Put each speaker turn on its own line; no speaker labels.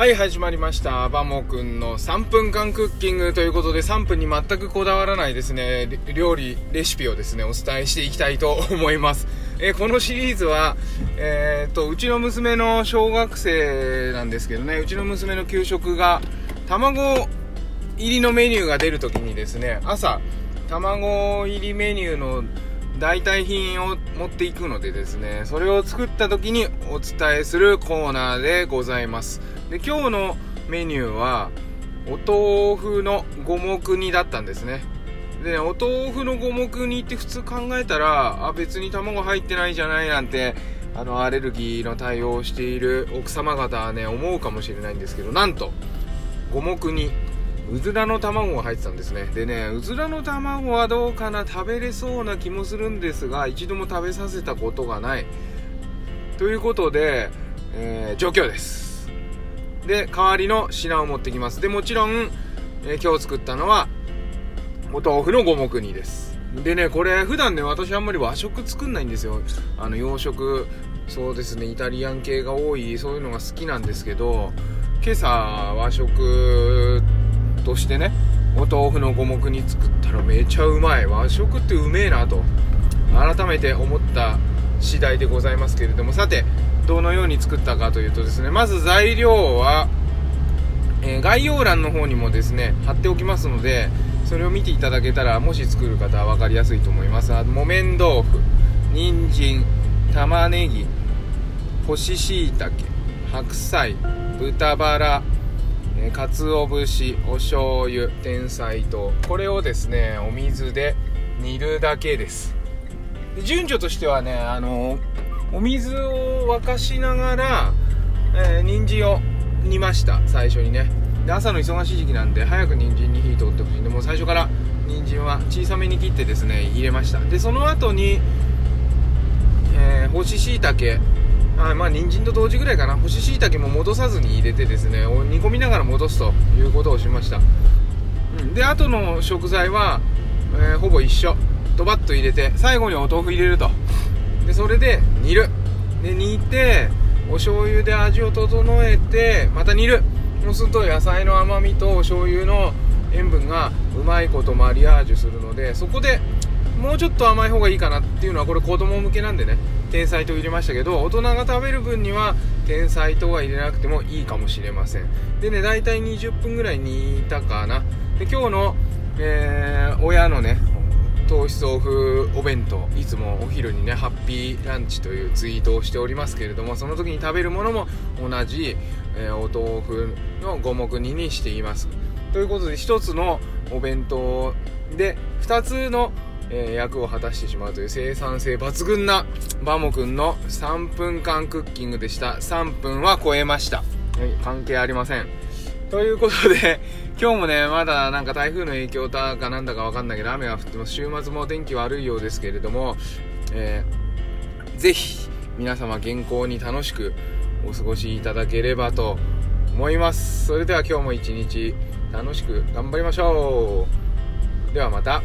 はい、始まりました。バモくんの3分間クッキングということで、3分に全くこだわらないですね、料理、レシピをですね、お伝えしていきたいと思います。えーこのシリーズは、えーっと、うちの娘の小学生なんですけどね、うちの娘の給食が、卵入りのメニューが出るときにですね、朝、卵入りメニューの代替品を持っていくのでですね、それを作った時にお伝えするコーナーでございます。で、今日のメニューは、お豆腐の五目煮だったんですね。でね、お豆腐の五目煮って普通考えたら、あ、別に卵入ってないじゃないなんて、あの、アレルギーの対応をしている奥様方はね、思うかもしれないんですけど、なんと、五目煮、うずらの卵が入ってたんですね。でね、うずらの卵はどうかな、食べれそうな気もするんですが、一度も食べさせたことがない。ということで、えー状況です。で、代わりの品を持ってきます。で、もちろん、えー今日作ったのは、お豆腐の五目煮です。でね、これ、普段ね、私あんまり和食作んないんですよ。あの、洋食、そうですね、イタリアン系が多い、そういうのが好きなんですけど、今朝、和食ってとしてね、お豆腐の五目煮作ったらめちゃうまい。和食ってうめえなと、改めて思った次第でございますけれども、さて、どのように作ったかというとですね、まず材料は、えー概要欄の方にもですね貼っておきますのでそれを見ていただけたらもし作る方は分かりやすいと思います。あ木綿豆腐人参玉ねぎ干し椎茸白菜豚バラえー鰹節お醤油天才糖。これをですねお水で煮るだけです。で順序としてはねあのお水を沸かしながら、えー人参を煮ました。最初にね。で朝の忙しい時期なんで早く人参に火通ってほしいんでもう最初から人参は小さめに切ってですね入れました。でその後に、えー干し椎茸あまあ人参と同時ぐらいかな。干し椎茸も戻さずに入れてですね煮込みながら戻すということをしました。うん。で後の食材は、えーほぼ一緒。ドバッと入れて最後にお豆腐入れると。でそれで煮る。で煮てお醤油で味を整えてまた煮る。そうすると野菜の甘みとお醤油の塩分がうまいことマリアージュするのでそこでもうちょっと甘い方がいいかなっていうのはこれ子供向けなんでね。天才糖入れましたけど大人が食べる分には天才糖は入れなくてもいいかもしれません。でね大体20分ぐらい煮たかな。で今日の、えー親のね糖質豆腐お弁当いつもお昼にねハッピーランチというツイートをしておりますけれどもその時に食べるものも同じ、えーお豆腐の五目煮にしています。ということで一つのお弁当で2つの、えー役を果たしてしまうという生産性抜群なバモくんの3分間クッキングでした3分は超えました、はい、関係ありませんということで、今日もね、まだなんか台風の影響だかなんだかわかんないけど、雨が降ってます。週末もお天気悪いようですけれども、えーぜひ皆様健康に楽しくお過ごしいただければと思います。それでは今日も一日楽しく頑張りましょう。ではまた。